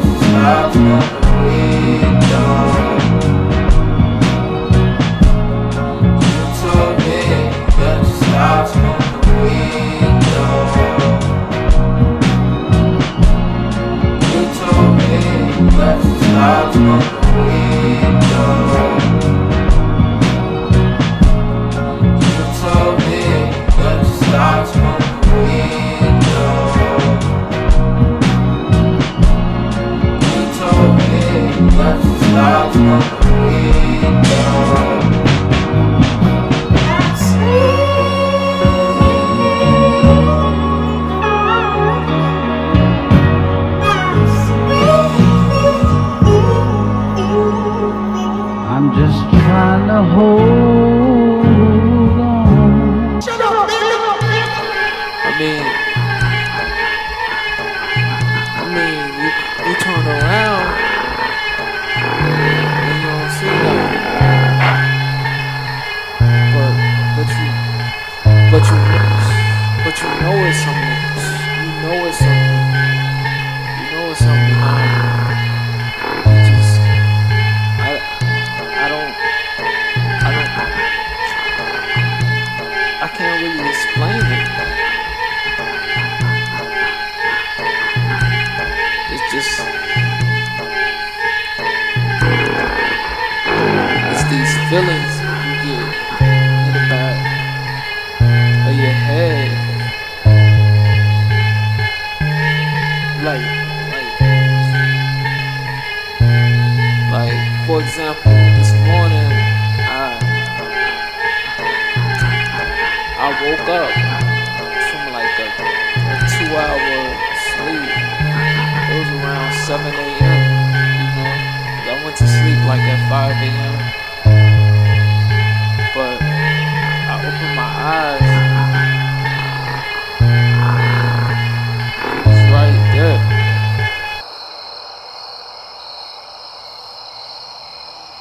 Stop. Stop. for example, this morning I I woke up from like a, a two-hour sleep. It was around 7 a.m. You know, I went to sleep like at 5 a.m.